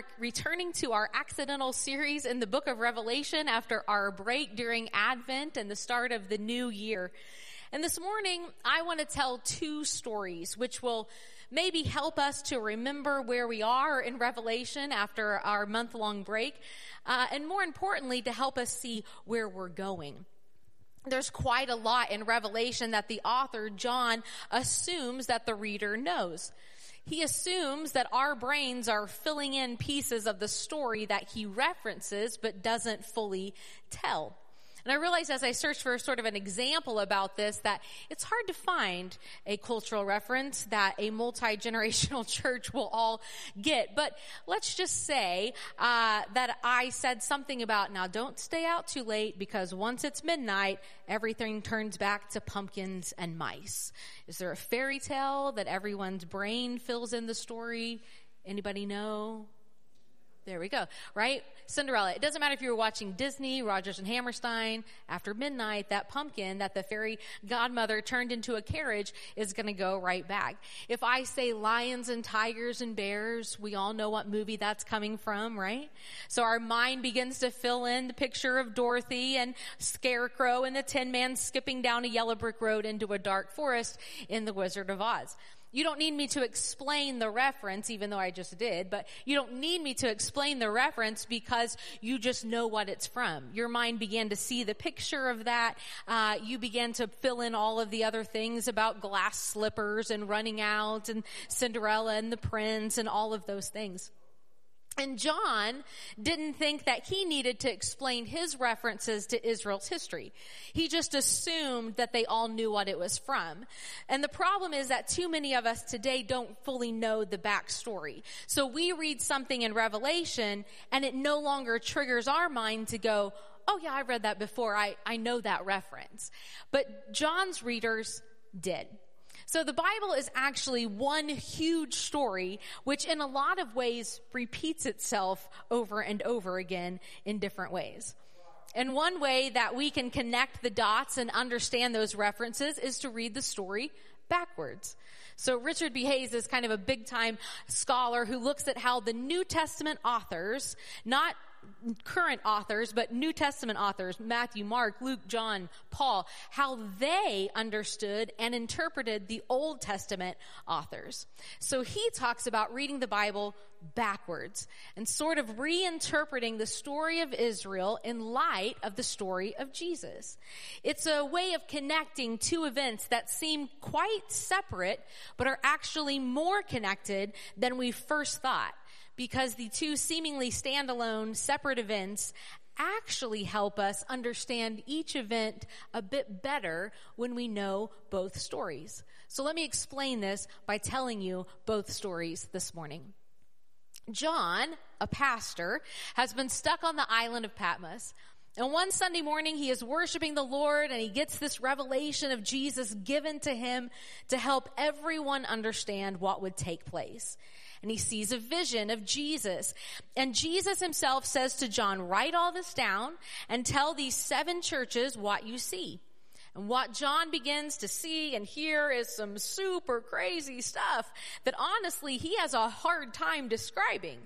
are returning to our accidental series in the book of Revelation after our break during Advent and the start of the new year. And this morning, I want to tell two stories which will maybe help us to remember where we are in Revelation after our month long break, uh, and more importantly, to help us see where we're going there's quite a lot in Revelation that the author, John, assumes that the reader knows. He assumes that our brains are filling in pieces of the story that he references but doesn't fully tell. And I realized as I searched for sort of an example about this that it's hard to find a cultural reference that a multi-generational church will all get. But let's just say uh, that I said something about now don't stay out too late because once it's midnight, everything turns back to pumpkins and mice. Is there a fairy tale that everyone's brain fills in the story? Anybody know? There we go, right? Cinderella. It doesn't matter if you were watching Disney, Rodgers and Hammerstein, after midnight, that pumpkin that the fairy godmother turned into a carriage is going to go right back. If I say lions and tigers and bears, we all know what movie that's coming from, right? So our mind begins to fill in the picture of Dorothy and Scarecrow and the Tin Man skipping down a yellow brick road into a dark forest in The Wizard of Oz. You don't need me to explain the reference, even though I just did, but you don't need me to explain the reference because you just know what it's from. Your mind began to see the picture of that. Uh, you began to fill in all of the other things about glass slippers and running out and Cinderella and the prince and all of those things. And John didn't think that he needed to explain his references to Israel's history. He just assumed that they all knew what it was from. And the problem is that too many of us today don't fully know the backstory. So we read something in Revelation and it no longer triggers our mind to go, oh yeah, I read that before. I, I know that reference. But John's readers did. So the Bible is actually one huge story, which in a lot of ways repeats itself over and over again in different ways. And one way that we can connect the dots and understand those references is to read the story backwards. So Richard B. Hays is kind of a big time scholar who looks at how the New Testament authors, not current authors, but New Testament authors, Matthew, Mark, Luke, John, Paul, how they understood and interpreted the Old Testament authors. So he talks about reading the Bible backwards and sort of reinterpreting the story of Israel in light of the story of Jesus. It's a way of connecting two events that seem quite separate, but are actually more connected than we first thought because the two seemingly standalone separate events actually help us understand each event a bit better when we know both stories. So let me explain this by telling you both stories this morning. John, a pastor, has been stuck on the island of Patmos. And one Sunday morning, he is worshiping the Lord and he gets this revelation of Jesus given to him to help everyone understand what would take place and he sees a vision of Jesus. And Jesus himself says to John, write all this down and tell these seven churches what you see. And what John begins to see and hear is some super crazy stuff that honestly he has a hard time describing.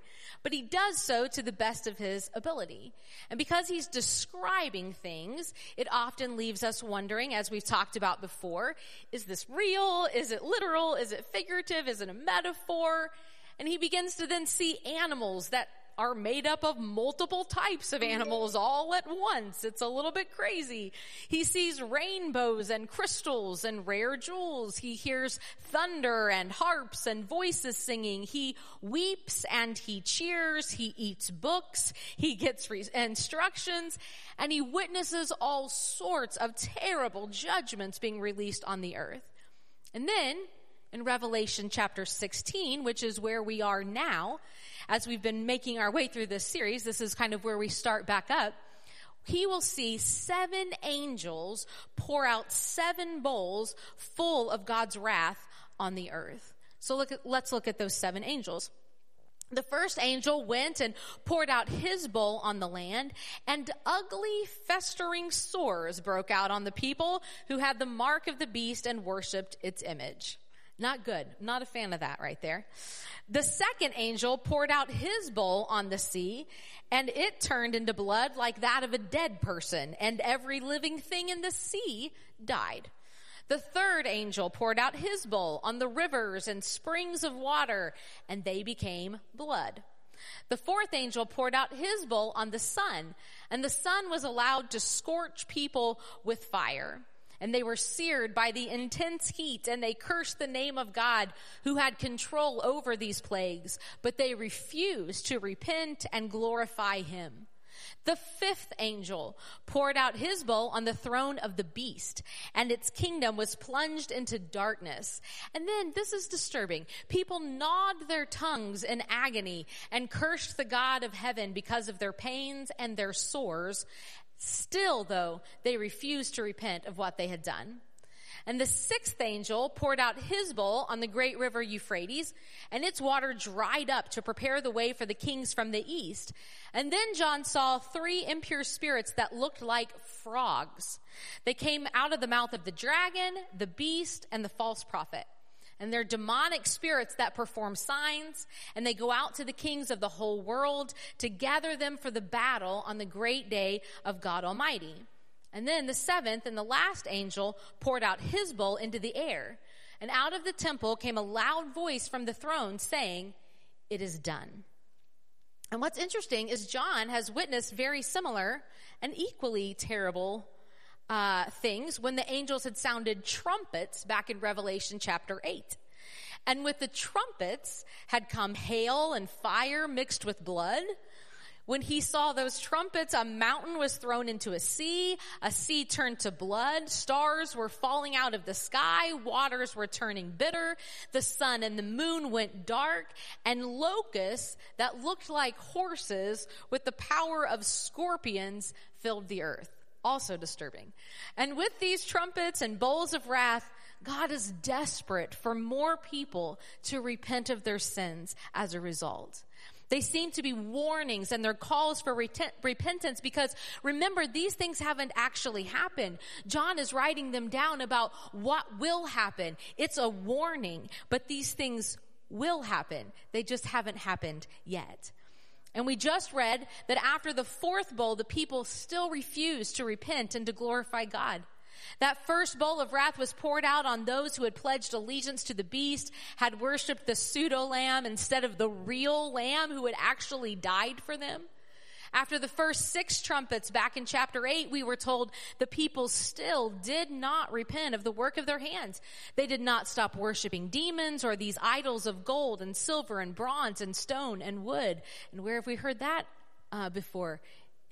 But he does so to the best of his ability. And because he's describing things, it often leaves us wondering, as we've talked about before, is this real? Is it literal? Is it figurative? Is it a metaphor? And he begins to then see animals that are made up of multiple types of animals all at once. It's a little bit crazy. He sees rainbows and crystals and rare jewels. He hears thunder and harps and voices singing. He weeps and he cheers. He eats books. He gets re- instructions and he witnesses all sorts of terrible judgments being released on the earth. And then in Revelation chapter 16, which is where we are now, as we've been making our way through this series, this is kind of where we start back up. He will see seven angels pour out seven bowls full of God's wrath on the earth. So look at, let's look at those seven angels. The first angel went and poured out his bowl on the land, and ugly, festering sores broke out on the people who had the mark of the beast and worshiped its image. Not good. Not a fan of that right there. The second angel poured out his bowl on the sea and it turned into blood like that of a dead person and every living thing in the sea died. The third angel poured out his bowl on the rivers and springs of water and they became blood. The fourth angel poured out his bowl on the sun and the sun was allowed to scorch people with fire and they were seared by the intense heat and they cursed the name of God who had control over these plagues, but they refused to repent and glorify him. The fifth angel poured out his bowl on the throne of the beast and its kingdom was plunged into darkness. And then this is disturbing. People gnawed their tongues in agony and cursed the God of heaven because of their pains and their sores Still, though, they refused to repent of what they had done. And the sixth angel poured out his bowl on the great river Euphrates, and its water dried up to prepare the way for the kings from the east. And then John saw three impure spirits that looked like frogs. They came out of the mouth of the dragon, the beast, and the false prophet and they're demonic spirits that perform signs, and they go out to the kings of the whole world to gather them for the battle on the great day of God Almighty. And then the seventh and the last angel poured out his bowl into the air, and out of the temple came a loud voice from the throne saying, It is done. And what's interesting is John has witnessed very similar and equally terrible uh, things when the angels had sounded trumpets back in Revelation chapter 8. And with the trumpets had come hail and fire mixed with blood. When he saw those trumpets, a mountain was thrown into a sea, a sea turned to blood, stars were falling out of the sky, waters were turning bitter, the sun and the moon went dark, and locusts that looked like horses with the power of scorpions filled the earth also disturbing. And with these trumpets and bowls of wrath, God is desperate for more people to repent of their sins as a result. They seem to be warnings and they're calls for repentance because remember, these things haven't actually happened. John is writing them down about what will happen. It's a warning, but these things will happen. They just haven't happened yet. And we just read that after the fourth bowl, the people still refused to repent and to glorify God. That first bowl of wrath was poured out on those who had pledged allegiance to the beast, had worshiped the pseudo lamb instead of the real lamb who had actually died for them. After the first six trumpets back in chapter 8, we were told the people still did not repent of the work of their hands. They did not stop worshiping demons or these idols of gold and silver and bronze and stone and wood. And where have we heard that uh, before?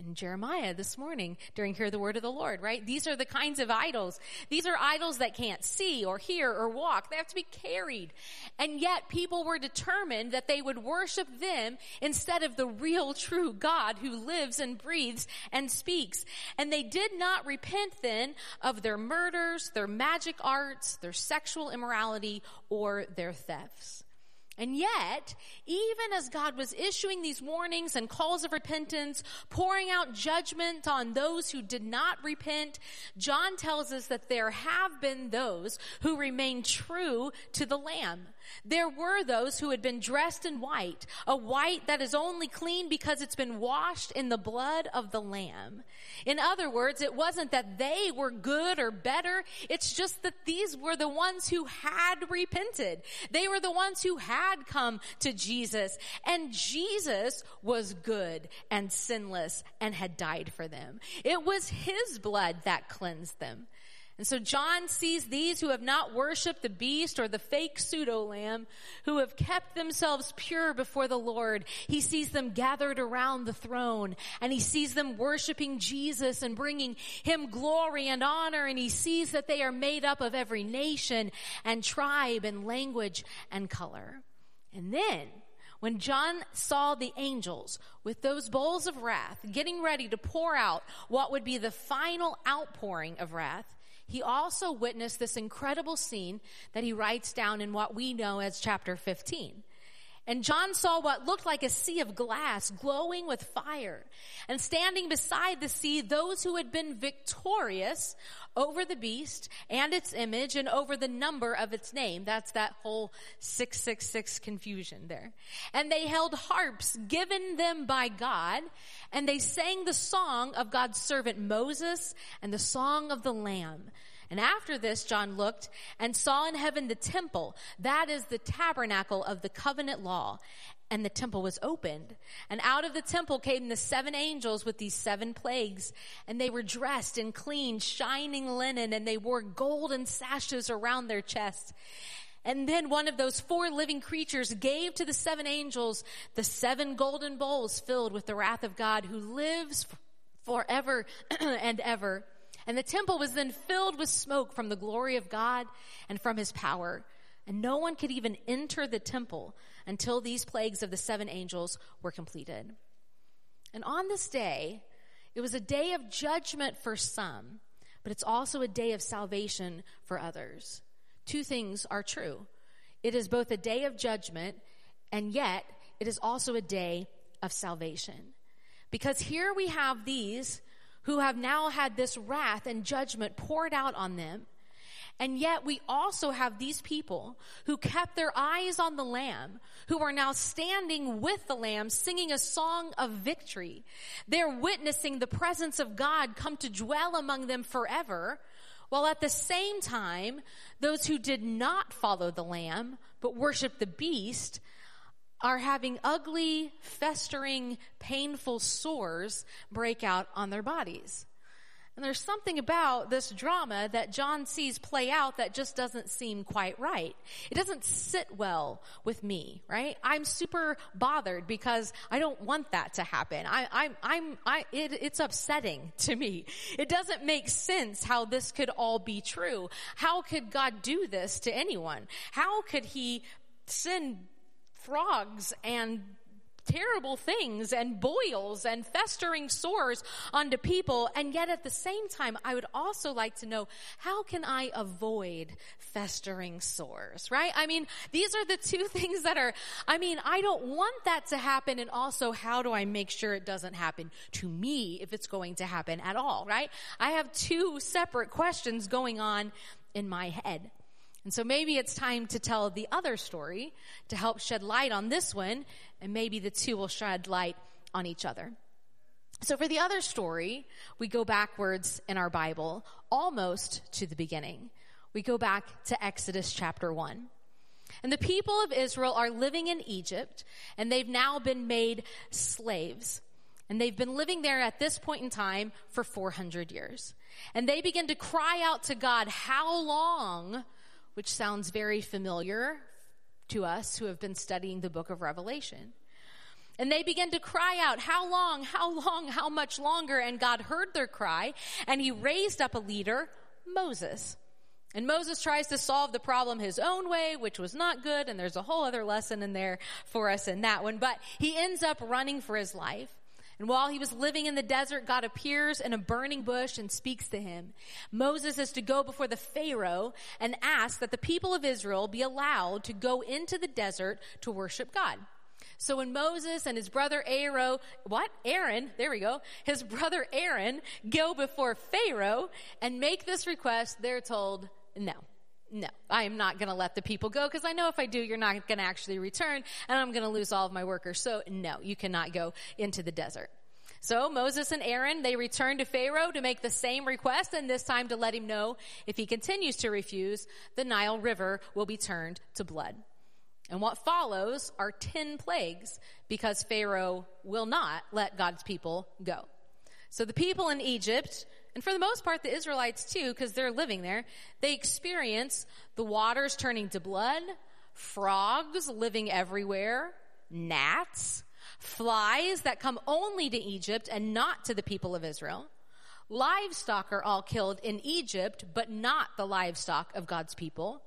In Jeremiah this morning during Hear the Word of the Lord, right? These are the kinds of idols. These are idols that can't see or hear or walk. They have to be carried. And yet people were determined that they would worship them instead of the real true God who lives and breathes and speaks. And they did not repent then of their murders, their magic arts, their sexual immorality, or their thefts. And yet, even as God was issuing these warnings and calls of repentance, pouring out judgment on those who did not repent, John tells us that there have been those who remain true to the Lamb. There were those who had been dressed in white, a white that is only clean because it's been washed in the blood of the Lamb. In other words, it wasn't that they were good or better. It's just that these were the ones who had repented. They were the ones who had come to Jesus and Jesus was good and sinless and had died for them. It was his blood that cleansed them. And so John sees these who have not worshiped the beast or the fake pseudo lamb, who have kept themselves pure before the Lord. He sees them gathered around the throne and he sees them worshiping Jesus and bringing him glory and honor. And he sees that they are made up of every nation and tribe and language and color. And then when John saw the angels with those bowls of wrath getting ready to pour out what would be the final outpouring of wrath, he also witnessed this incredible scene that he writes down in what we know as chapter 15. And John saw what looked like a sea of glass glowing with fire. And standing beside the sea, those who had been victorious over the beast and its image and over the number of its name. That's that whole 666 confusion there. And they held harps given them by God and they sang the song of God's servant Moses and the song of the Lamb. And after this, John looked and saw in heaven the temple. That is the tabernacle of the covenant law. And the temple was opened. And out of the temple came the seven angels with these seven plagues. And they were dressed in clean, shining linen, and they wore golden sashes around their chests. And then one of those four living creatures gave to the seven angels the seven golden bowls filled with the wrath of God who lives forever and ever. And the temple was then filled with smoke from the glory of God and from his power. And no one could even enter the temple until these plagues of the seven angels were completed. And on this day, it was a day of judgment for some, but it's also a day of salvation for others. Two things are true. It is both a day of judgment, and yet it is also a day of salvation. Because here we have these who have now had this wrath and judgment poured out on them. And yet we also have these people who kept their eyes on the Lamb, who are now standing with the Lamb, singing a song of victory. They're witnessing the presence of God come to dwell among them forever, while at the same time, those who did not follow the Lamb, but worship the beast, are having ugly, festering, painful sores break out on their bodies. And there's something about this drama that John sees play out that just doesn't seem quite right. It doesn't sit well with me, right? I'm super bothered because I don't want that to happen. I, I'm, I'm, I, it, it's upsetting to me. It doesn't make sense how this could all be true. How could God do this to anyone? How could he send frogs and terrible things and boils and festering sores onto people. And yet at the same time, I would also like to know, how can I avoid festering sores, right? I mean, these are the two things that are, I mean, I don't want that to happen. And also, how do I make sure it doesn't happen to me if it's going to happen at all, right? I have two separate questions going on in my head. And so maybe it's time to tell the other story to help shed light on this one, and maybe the two will shed light on each other. So for the other story, we go backwards in our Bible, almost to the beginning. We go back to Exodus chapter 1. And the people of Israel are living in Egypt, and they've now been made slaves. And they've been living there at this point in time for 400 years. And they begin to cry out to God, How long which sounds very familiar to us who have been studying the book of Revelation. And they began to cry out, How long? How long? How much longer? And God heard their cry, and he raised up a leader, Moses. And Moses tries to solve the problem his own way, which was not good, and there's a whole other lesson in there for us in that one. But he ends up running for his life. And while he was living in the desert, God appears in a burning bush and speaks to him. Moses is to go before the Pharaoh and ask that the people of Israel be allowed to go into the desert to worship God. So when Moses and his brother Aaron, what? Aaron, there we go. His brother Aaron go before Pharaoh and make this request, they're told, no, no, I am not going to let the people go because I know if I do, you're not going to actually return and I'm going to lose all of my workers. So no, you cannot go into the desert. So Moses and Aaron, they return to Pharaoh to make the same request and this time to let him know if he continues to refuse, the Nile River will be turned to blood. And what follows are 10 plagues because Pharaoh will not let God's people go. So the people in Egypt and for the most part, the Israelites too, because they're living there, they experience the waters turning to blood, frogs living everywhere, gnats, flies that come only to Egypt and not to the people of Israel. Livestock are all killed in Egypt, but not the livestock of God's people.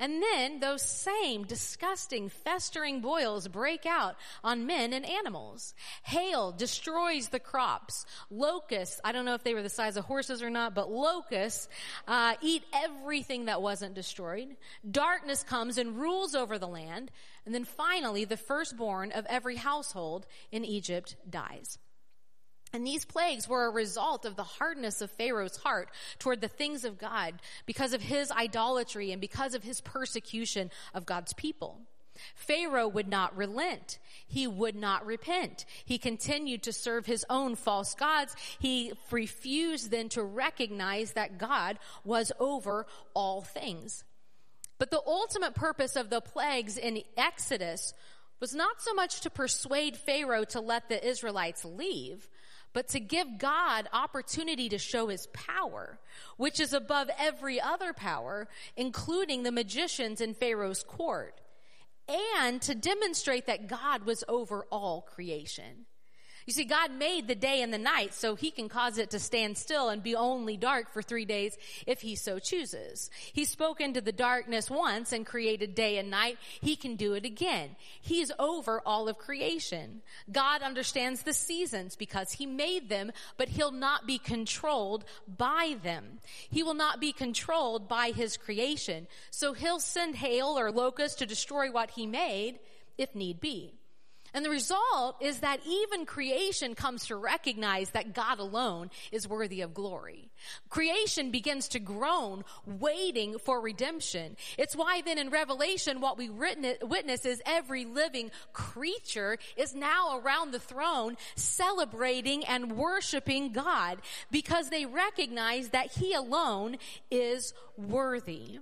And then those same disgusting, festering boils break out on men and animals. Hail destroys the crops. Locusts, I don't know if they were the size of horses or not, but locusts uh, eat everything that wasn't destroyed. Darkness comes and rules over the land. And then finally, the firstborn of every household in Egypt dies. And these plagues were a result of the hardness of Pharaoh's heart toward the things of God because of his idolatry and because of his persecution of God's people. Pharaoh would not relent. He would not repent. He continued to serve his own false gods. He refused then to recognize that God was over all things. But the ultimate purpose of the plagues in Exodus was not so much to persuade Pharaoh to let the Israelites leave, but to give God opportunity to show his power, which is above every other power, including the magicians in Pharaoh's court, and to demonstrate that God was over all creation. You see, God made the day and the night so he can cause it to stand still and be only dark for three days if he so chooses. He spoke into the darkness once and created day and night. He can do it again. He's over all of creation. God understands the seasons because he made them, but he'll not be controlled by them. He will not be controlled by his creation. So he'll send hail or locusts to destroy what he made if need be. And the result is that even creation comes to recognize that God alone is worthy of glory. Creation begins to groan, waiting for redemption. It's why then in Revelation, what we witness is every living creature is now around the throne celebrating and worshiping God because they recognize that He alone is worthy.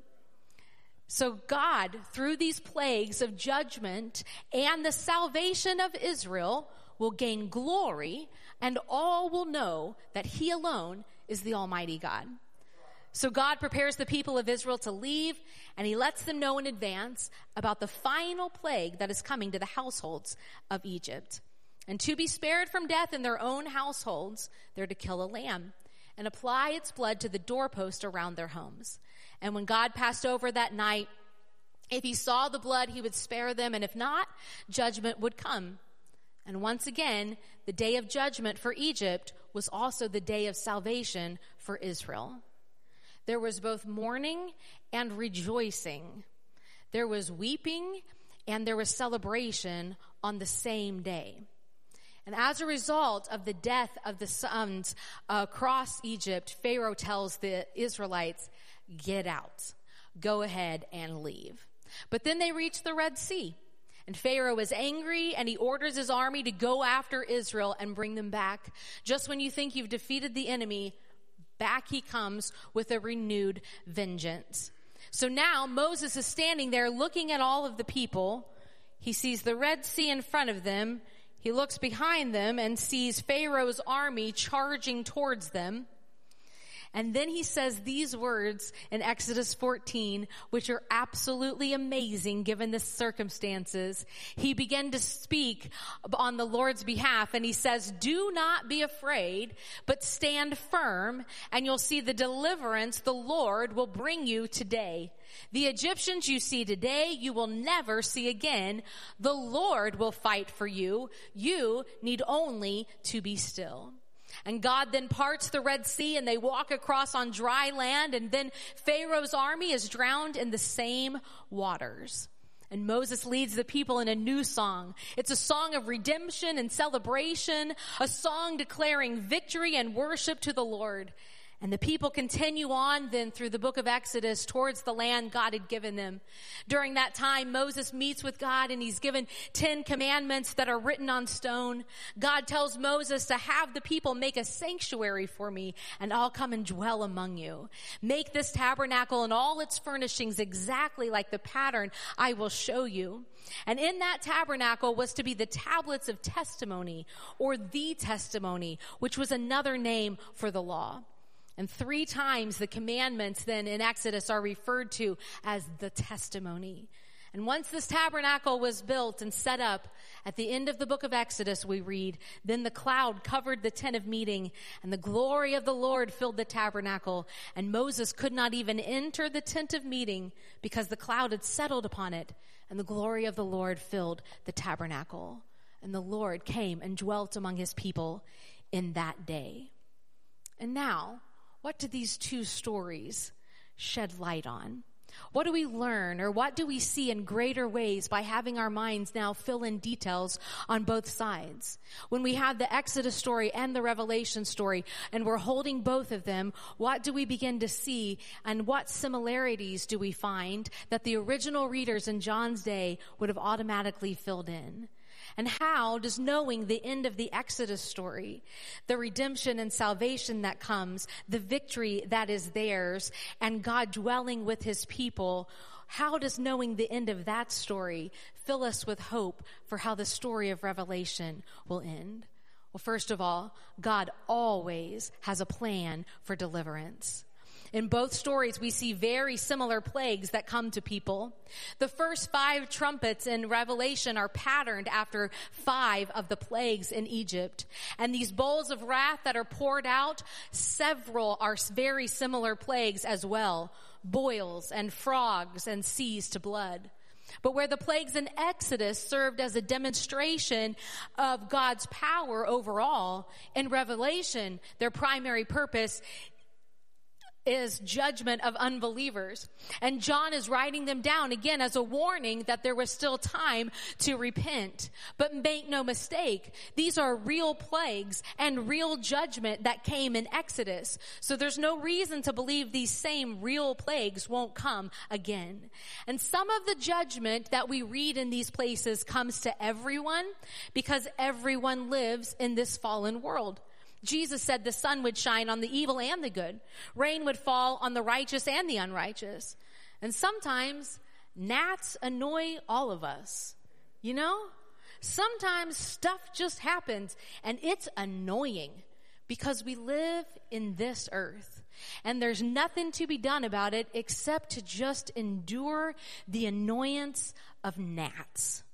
So God, through these plagues of judgment and the salvation of Israel, will gain glory and all will know that he alone is the Almighty God. So God prepares the people of Israel to leave and he lets them know in advance about the final plague that is coming to the households of Egypt. And to be spared from death in their own households, they're to kill a lamb and apply its blood to the doorpost around their homes. And when God passed over that night, if he saw the blood, he would spare them. And if not, judgment would come. And once again, the day of judgment for Egypt was also the day of salvation for Israel. There was both mourning and rejoicing. There was weeping and there was celebration on the same day. And as a result of the death of the sons uh, across Egypt, Pharaoh tells the Israelites, get out. Go ahead and leave. But then they reach the Red Sea. And Pharaoh is angry and he orders his army to go after Israel and bring them back. Just when you think you've defeated the enemy, back he comes with a renewed vengeance. So now Moses is standing there looking at all of the people. He sees the Red Sea in front of them. He looks behind them and sees Pharaoh's army charging towards them. And then he says these words in Exodus 14, which are absolutely amazing given the circumstances. He began to speak on the Lord's behalf and he says, do not be afraid, but stand firm and you'll see the deliverance the Lord will bring you today. The Egyptians you see today, you will never see again. The Lord will fight for you. You need only to be still. And God then parts the Red Sea and they walk across on dry land and then Pharaoh's army is drowned in the same waters. And Moses leads the people in a new song. It's a song of redemption and celebration, a song declaring victory and worship to the Lord. And the people continue on then through the book of Exodus towards the land God had given them. During that time, Moses meets with God and he's given 10 commandments that are written on stone. God tells Moses to have the people make a sanctuary for me and I'll come and dwell among you. Make this tabernacle and all its furnishings exactly like the pattern I will show you. And in that tabernacle was to be the tablets of testimony or the testimony, which was another name for the law. And three times the commandments then in Exodus are referred to as the testimony. And once this tabernacle was built and set up, at the end of the book of Exodus, we read, Then the cloud covered the tent of meeting, and the glory of the Lord filled the tabernacle. And Moses could not even enter the tent of meeting because the cloud had settled upon it, and the glory of the Lord filled the tabernacle. And the Lord came and dwelt among his people in that day. And now, what do these two stories shed light on? What do we learn or what do we see in greater ways by having our minds now fill in details on both sides? When we have the Exodus story and the Revelation story and we're holding both of them, what do we begin to see and what similarities do we find that the original readers in John's day would have automatically filled in? And how does knowing the end of the Exodus story, the redemption and salvation that comes, the victory that is theirs, and God dwelling with his people, how does knowing the end of that story fill us with hope for how the story of Revelation will end? Well, first of all, God always has a plan for deliverance. In both stories, we see very similar plagues that come to people. The first five trumpets in Revelation are patterned after five of the plagues in Egypt. And these bowls of wrath that are poured out, several are very similar plagues as well. Boils and frogs and seas to blood. But where the plagues in Exodus served as a demonstration of God's power overall, in Revelation, their primary purpose is judgment of unbelievers. And John is writing them down again as a warning that there was still time to repent. But make no mistake, these are real plagues and real judgment that came in Exodus. So there's no reason to believe these same real plagues won't come again. And some of the judgment that we read in these places comes to everyone because everyone lives in this fallen world. Jesus said the sun would shine on the evil and the good. Rain would fall on the righteous and the unrighteous. And sometimes gnats annoy all of us. You know? Sometimes stuff just happens and it's annoying because we live in this earth. And there's nothing to be done about it except to just endure the annoyance of gnats.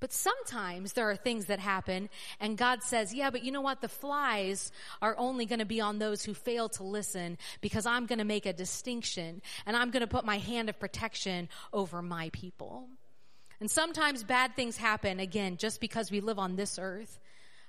But sometimes there are things that happen and God says, yeah, but you know what? The flies are only going to be on those who fail to listen because I'm going to make a distinction and I'm going to put my hand of protection over my people. And sometimes bad things happen again just because we live on this earth.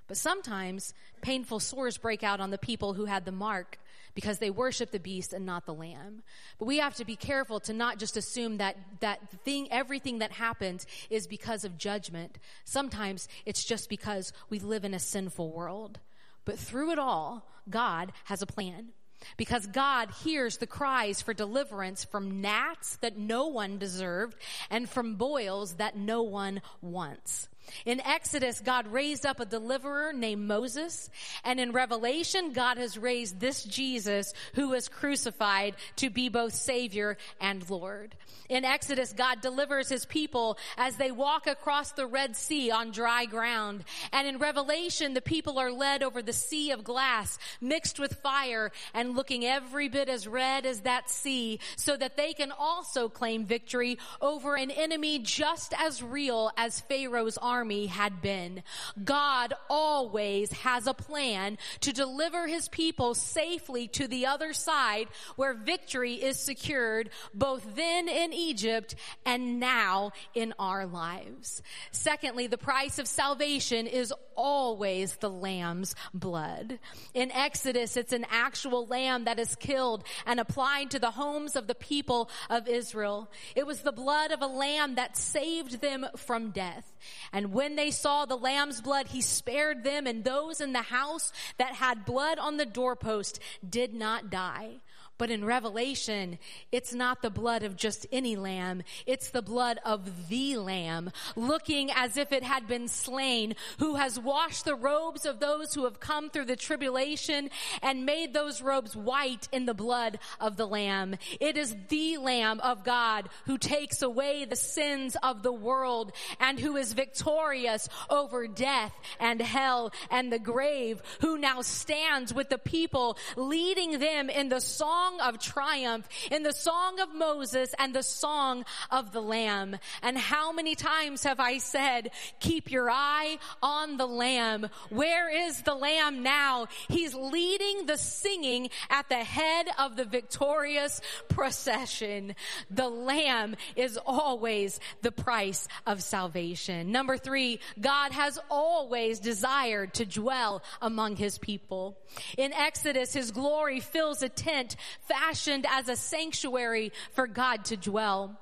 But sometimes painful sores break out on the people who had the mark because they worship the beast and not the lamb. But we have to be careful to not just assume that that thing, everything that happens is because of judgment. Sometimes it's just because we live in a sinful world. But through it all, God has a plan. Because God hears the cries for deliverance from gnats that no one deserved and from boils that no one wants. In Exodus, God raised up a deliverer named Moses. And in Revelation, God has raised this Jesus who was crucified to be both Savior and Lord. In Exodus, God delivers his people as they walk across the Red Sea on dry ground. And in Revelation, the people are led over the sea of glass mixed with fire and looking every bit as red as that sea so that they can also claim victory over an enemy just as real as Pharaoh's army army had been. God always has a plan to deliver his people safely to the other side where victory is secured both then in Egypt and now in our lives. Secondly, the price of salvation is always the lamb's blood. In Exodus, it's an actual lamb that is killed and applied to the homes of the people of Israel. It was the blood of a lamb that saved them from death. And when they saw the lamb's blood, he spared them and those in the house that had blood on the doorpost did not die. But in Revelation, it's not the blood of just any lamb. It's the blood of the lamb, looking as if it had been slain, who has washed the robes of those who have come through the tribulation and made those robes white in the blood of the lamb. It is the lamb of God who takes away the sins of the world and who is victorious over death and hell and the grave, who now stands with the people leading them in the song song of triumph in the song of Moses and the song of the Lamb. And how many times have I said, keep your eye on the Lamb. Where is the Lamb now? He's leading the singing at the head of the victorious procession. The Lamb is always the price of salvation. Number three, God has always desired to dwell among his people. In Exodus, his glory fills a tent fashioned as a sanctuary for God to dwell.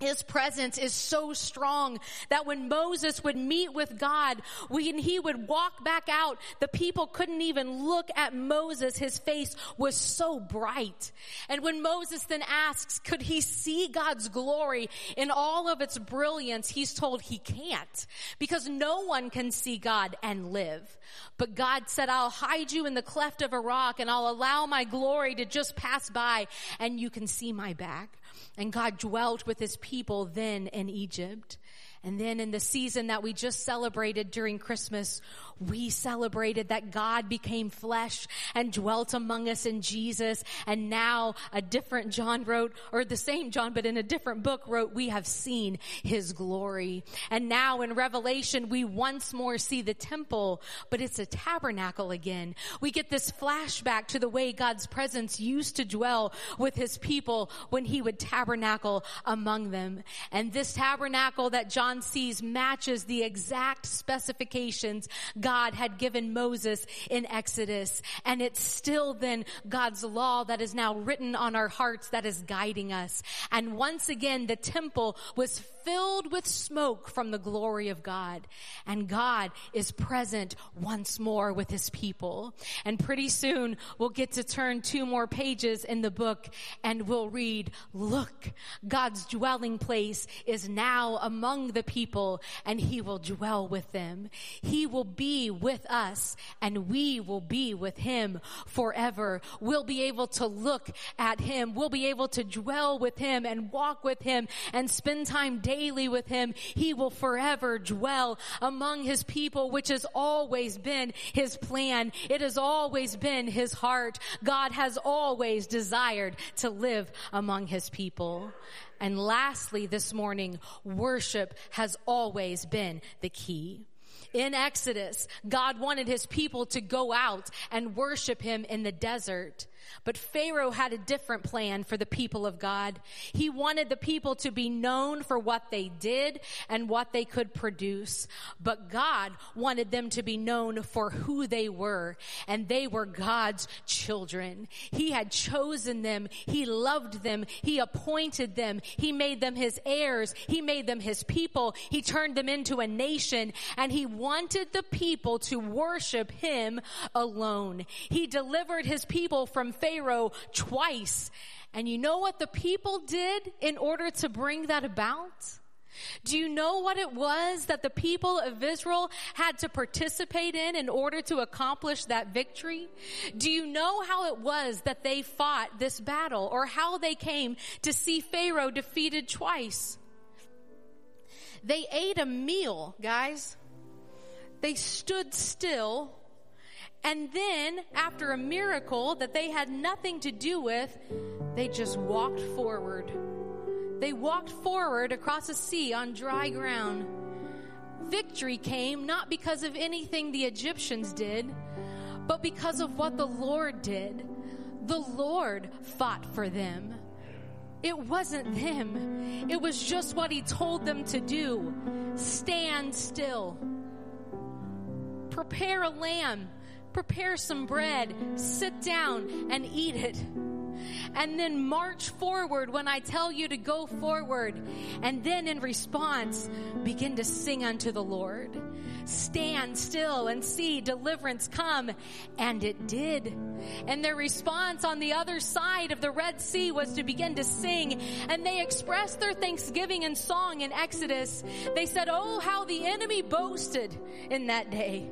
His presence is so strong that when Moses would meet with God, when he would walk back out, the people couldn't even look at Moses. His face was so bright. And when Moses then asks, could he see God's glory in all of its brilliance? He's told he can't because no one can see God and live. But God said, I'll hide you in the cleft of a rock and I'll allow my glory to just pass by and you can see my back. And God dwelt with his people then in Egypt. And then in the season that we just celebrated during Christmas, we celebrated that God became flesh and dwelt among us in Jesus. And now a different John wrote, or the same John, but in a different book wrote, we have seen his glory. And now in Revelation, we once more see the temple, but it's a tabernacle again. We get this flashback to the way God's presence used to dwell with his people when he would tabernacle among them. And this tabernacle that John John sees matches the exact specifications God had given Moses in Exodus. And it's still then God's law that is now written on our hearts that is guiding us. And once again, the temple was filled with smoke from the glory of God. And God is present once more with his people. And pretty soon we'll get to turn two more pages in the book and we'll read, look, God's dwelling place is now among the people and he will dwell with them. He will be with us and we will be with him forever. We'll be able to look at him. We'll be able to dwell with him and walk with him and spend time daily with him, he will forever dwell among his people, which has always been his plan. It has always been his heart. God has always desired to live among his people. And lastly, this morning, worship has always been the key. In Exodus, God wanted his people to go out and worship him in the desert. But Pharaoh had a different plan for the people of God. He wanted the people to be known for what they did and what they could produce. But God wanted them to be known for who they were. And they were God's children. He had chosen them. He loved them. He appointed them. He made them his heirs. He made them his people. He turned them into a nation and he wanted the people to worship him alone. He delivered his people from Pharaoh twice. And you know what the people did in order to bring that about? Do you know what it was that the people of Israel had to participate in in order to accomplish that victory? Do you know how it was that they fought this battle or how they came to see Pharaoh defeated twice? They ate a meal, guys. They stood still and then, after a miracle that they had nothing to do with, they just walked forward. They walked forward across a sea on dry ground. Victory came not because of anything the Egyptians did, but because of what the Lord did. The Lord fought for them. It wasn't them. It was just what he told them to do. Stand still. Prepare a lamb prepare some bread, sit down and eat it. And then march forward when I tell you to go forward. And then in response, begin to sing unto the Lord. Stand still and see deliverance come. And it did. And their response on the other side of the Red Sea was to begin to sing. And they expressed their thanksgiving in song in Exodus. They said, Oh, how the enemy boasted in that day.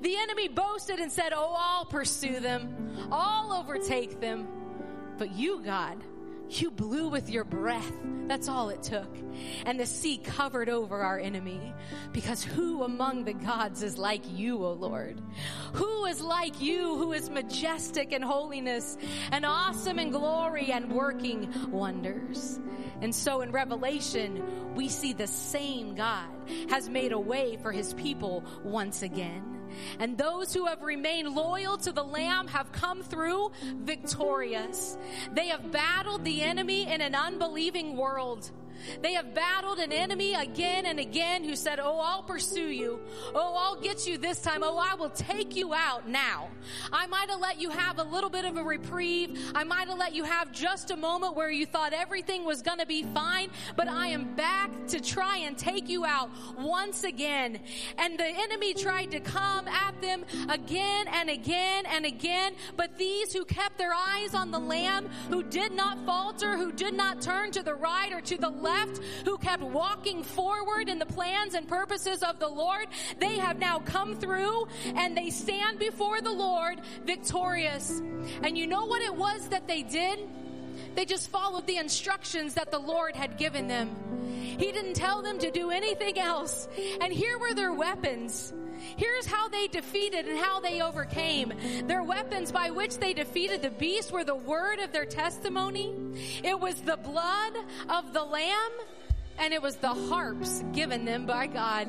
The enemy boasted and said, Oh, I'll pursue them. I'll overtake them. But you, God, You blew with your breath. That's all it took. And the sea covered over our enemy. Because who among the gods is like you, O Lord? Who is like you, who is majestic in holiness and awesome in glory and working wonders? And so in Revelation, we see the same God has made a way for his people once again. And those who have remained loyal to the Lamb have come through victorious. They have battled the enemy in an unbelieving world. They have battled an enemy again and again who said, Oh, I'll pursue you. Oh, I'll get you this time. Oh, I will take you out now. I might have let you have a little bit of a reprieve. I might have let you have just a moment where you thought everything was going to be fine, but I am back to try and take you out once again. And the enemy tried to come at them again and again and again, but these who kept their eyes on the Lamb, who did not falter, who did not turn to the right or to the left, left, who kept walking forward in the plans and purposes of the Lord, they have now come through and they stand before the Lord victorious. And you know what it was that they did? They just followed the instructions that the Lord had given them. He didn't tell them to do anything else. And here were their weapons. Here's how they defeated and how they overcame. Their weapons by which they defeated the beast were the word of their testimony. It was the blood of the lamb and it was the harps given them by God.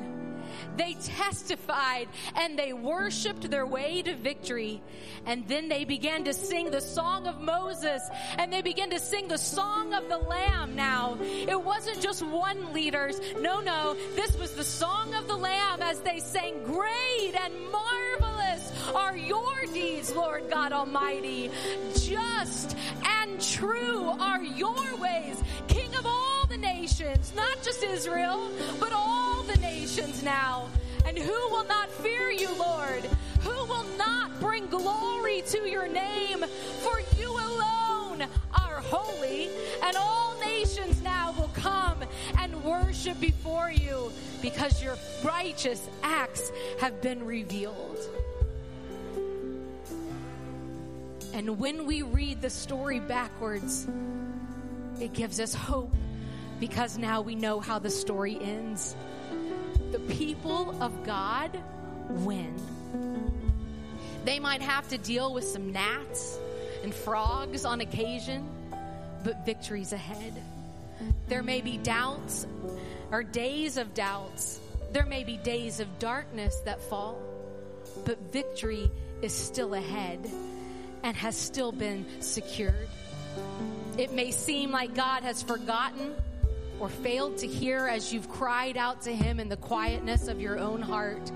They testified and they worshiped their way to victory. And then they began to sing the song of Moses and they began to sing the song of the Lamb now. It wasn't just one leaders. No, no. This was the song of the Lamb as they sang, Great and marvelous are your deeds, Lord God Almighty. Just and true are your ways, King of all the nations, not just Israel, but all the nations now. And who will not fear you, Lord? Who will not bring glory to your name? For you alone are holy, and all nations now will come and worship before you because your righteous acts have been revealed. And when we read the story backwards, it gives us hope because now we know how the story ends. People of God win. They might have to deal with some gnats and frogs on occasion, but victory's ahead. There may be doubts or days of doubts. There may be days of darkness that fall, but victory is still ahead and has still been secured. It may seem like God has forgotten or failed to hear as you've cried out to Him in the quietness of your own heart,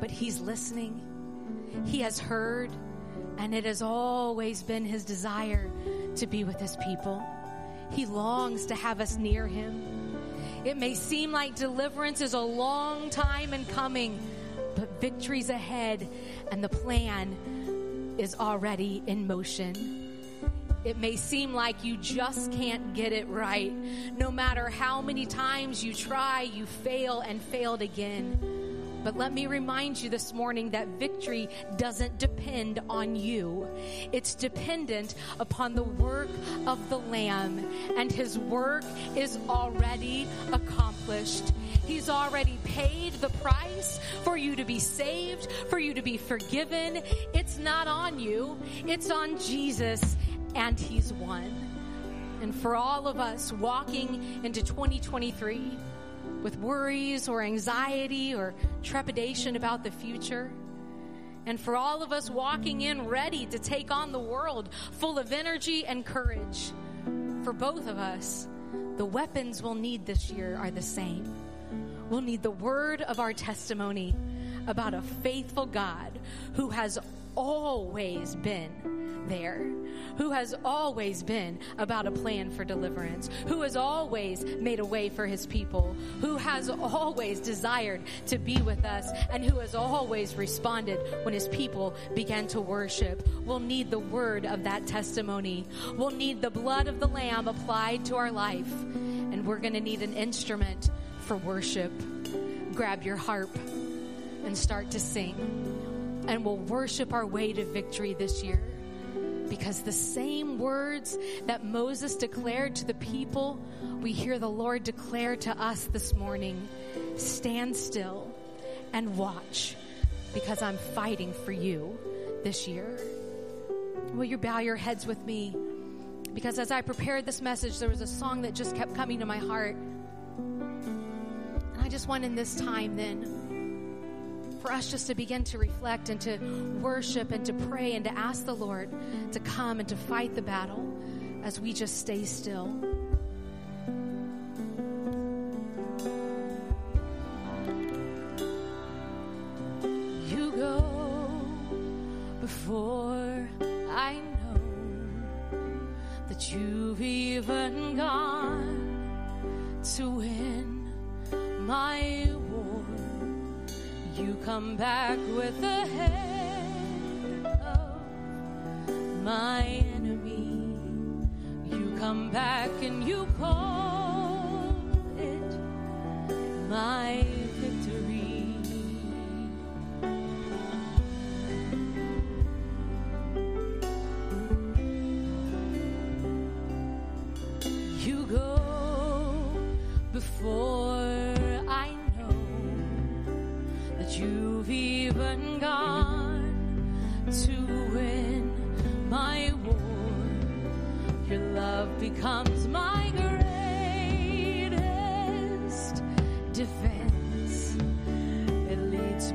but He's listening. He has heard, and it has always been His desire to be with His people. He longs to have us near Him. It may seem like deliverance is a long time in coming, but victory's ahead, and the plan is already in motion. It may seem like you just can't get it right. No matter how many times you try, you fail and failed again. But let me remind you this morning that victory doesn't depend on you. It's dependent upon the work of the Lamb, and His work is already accomplished. He's already paid the price for you to be saved, for you to be forgiven. It's not on you, it's on Jesus, and He's won. And for all of us walking into 2023 with worries or anxiety or trepidation about the future, and for all of us walking in ready to take on the world full of energy and courage, for both of us, the weapons we'll need this year are the same. We'll need the word of our testimony about a faithful God who has always been there, who has always been about a plan for deliverance, who has always made a way for his people, who has always desired to be with us, and who has always responded when his people began to worship. We'll need the word of that testimony. We'll need the blood of the Lamb applied to our life, and we're going to need an instrument for worship. Grab your harp and start to sing and we'll worship our way to victory this year. Because the same words that Moses declared to the people, we hear the Lord declare to us this morning stand still and watch because I'm fighting for you this year. Will you bow your heads with me? Because as I prepared this message, there was a song that just kept coming to my heart. And I just want in this time then for us just to begin to reflect and to worship and to pray and to ask the Lord to come and to fight the battle as we just stay still. You go before I know that you've even gone to win my come back with the head of my enemy. You come back and you call it my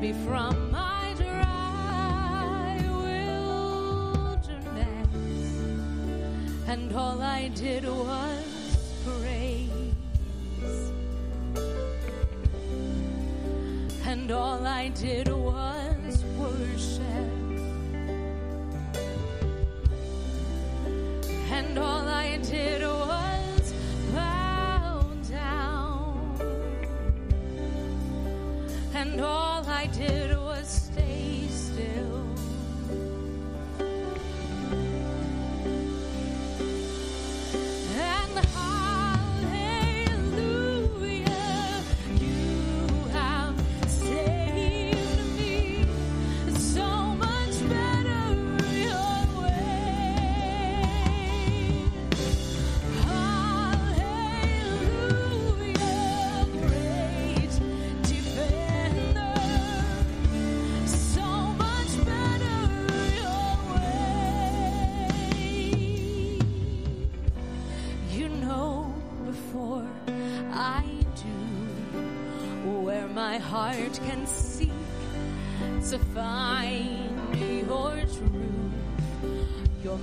me from my dry wilderness and all I did was praise. And all I did was worship. And all I did was bow down. And all I did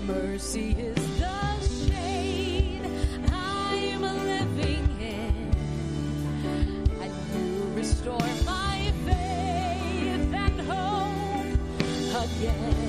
mercy is the shade I'm living in, and you restore my faith and hope again.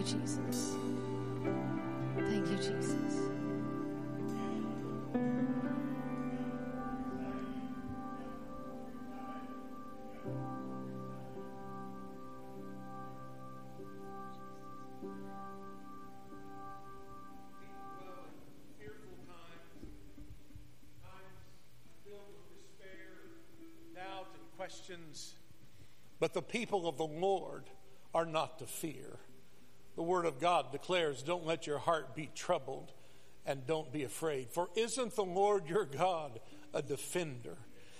You, Jesus. Thank you, Jesus. fearful times, times filled with despair, doubt, and questions. But the people of the Lord are not to fear. The Word of God declares, Don't let your heart be troubled and don't be afraid. For isn't the Lord your God a defender?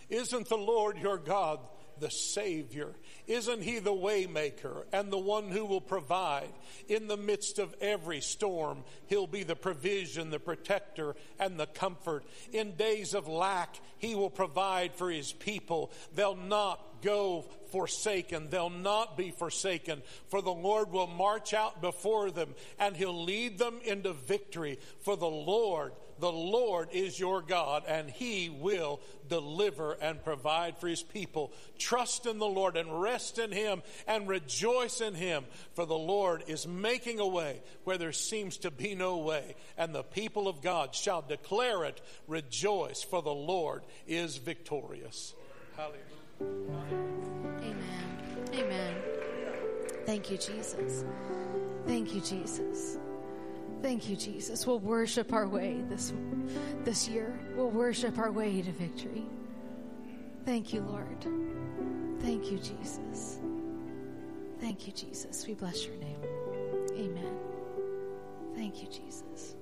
Isn't the Lord your God the Savior? Isn't He the waymaker and the one who will provide? In the midst of every storm, He'll be the provision, the protector, and the comfort. In days of lack, He will provide for His people. They'll not go forsaken. They'll not be forsaken, for the Lord will march out before them and He'll lead them into victory. For the Lord, the Lord is your God, and He will deliver and provide for His people. Trust in the Lord and rest in Him and rejoice in Him, for the Lord is making a way where there seems to be no way, and the people of God shall declare it. Rejoice, for the Lord is victorious. Hallelujah. Amen. Amen. Thank you, Jesus. Thank you, Jesus. Thank you, Jesus. We'll worship our way this this year. We'll worship our way to victory. Thank you, Lord. Thank you, Jesus. Thank you, Jesus. We bless your name. Amen. Thank you, Jesus.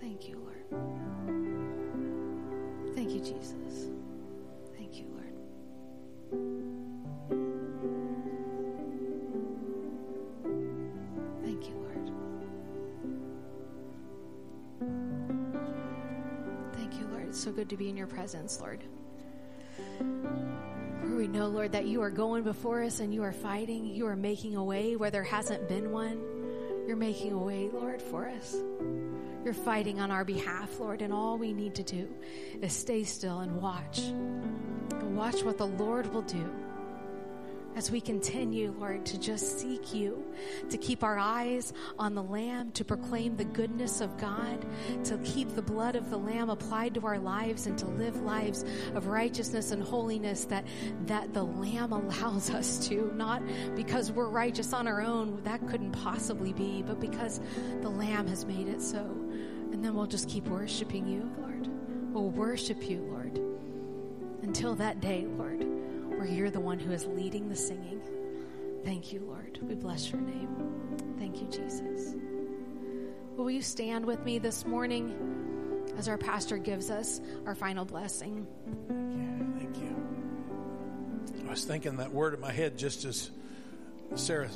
Thank you, Lord. Thank you, Jesus. So good to be in your presence, Lord. We know, Lord, that you are going before us and you are fighting. You are making a way where there hasn't been one. You're making a way, Lord, for us. You're fighting on our behalf, Lord, and all we need to do is stay still and watch. Watch what the Lord will do. As we continue, Lord, to just seek you, to keep our eyes on the Lamb, to proclaim the goodness of God, to keep the blood of the Lamb applied to our lives, and to live lives of righteousness and holiness that, that the Lamb allows us to, not because we're righteous on our own, that couldn't possibly be, but because the Lamb has made it so. And then we'll just keep worshiping you, Lord. We'll worship you, Lord, until that day, Lord where you're the one who is leading the singing. Thank you, Lord. We bless your name. Thank you, Jesus. Will you stand with me this morning as our pastor gives us our final blessing? Yeah, thank you. I was thinking that word in my head just as Sarah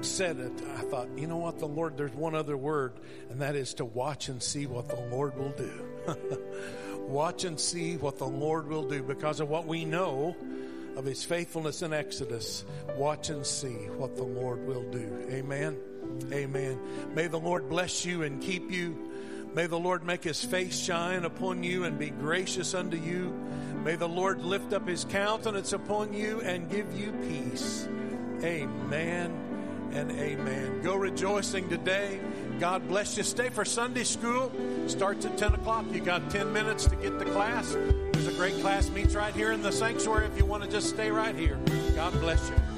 said it. I thought, you know what, the Lord, there's one other word, and that is to watch and see what the Lord will do. watch and see what the Lord will do because of what we know of his faithfulness in Exodus, watch and see what the Lord will do. Amen. Amen. May the Lord bless you and keep you. May the Lord make his face shine upon you and be gracious unto you. May the Lord lift up his countenance upon you and give you peace. Amen and amen. Go rejoicing today. God bless you. Stay for Sunday school. Starts at 10 o'clock. You got 10 minutes to get to class. There's a great class meets right here in the sanctuary if you want to just stay right here. God bless you.